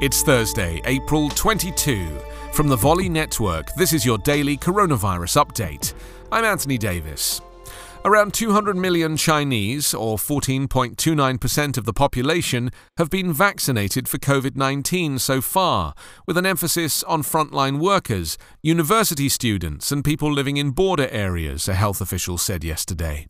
It's Thursday, April 22. From the Volley Network, this is your daily coronavirus update. I'm Anthony Davis. Around 200 million Chinese, or 14.29% of the population, have been vaccinated for COVID 19 so far, with an emphasis on frontline workers, university students, and people living in border areas, a health official said yesterday.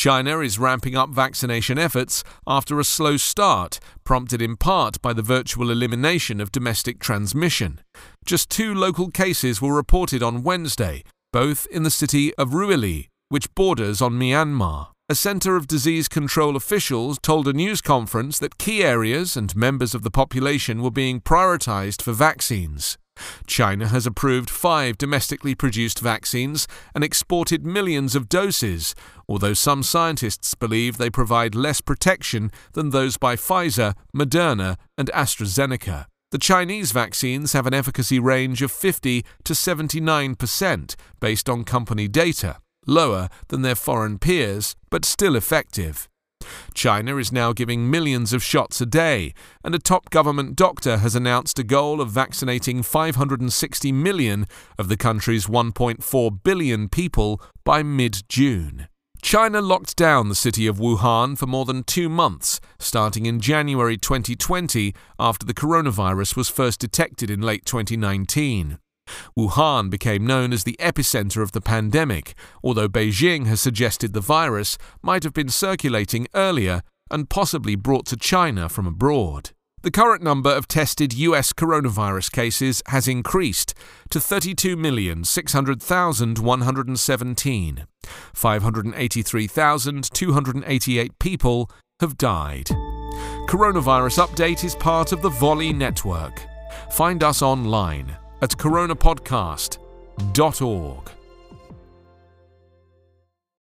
China is ramping up vaccination efforts after a slow start, prompted in part by the virtual elimination of domestic transmission. Just two local cases were reported on Wednesday, both in the city of Ruili, which borders on Myanmar. A Centre of Disease Control officials told a news conference that key areas and members of the population were being prioritised for vaccines. China has approved five domestically produced vaccines and exported millions of doses, although some scientists believe they provide less protection than those by Pfizer, Moderna, and AstraZeneca. The Chinese vaccines have an efficacy range of 50 to 79% based on company data lower than their foreign peers, but still effective. China is now giving millions of shots a day, and a top government doctor has announced a goal of vaccinating 560 million of the country's 1.4 billion people by mid June. China locked down the city of Wuhan for more than two months, starting in January 2020 after the coronavirus was first detected in late 2019. Wuhan became known as the epicenter of the pandemic, although Beijing has suggested the virus might have been circulating earlier and possibly brought to China from abroad. The current number of tested US coronavirus cases has increased to 32,600,117. 583,288 people have died. Coronavirus Update is part of the Volley Network. Find us online at coronapodcast.org.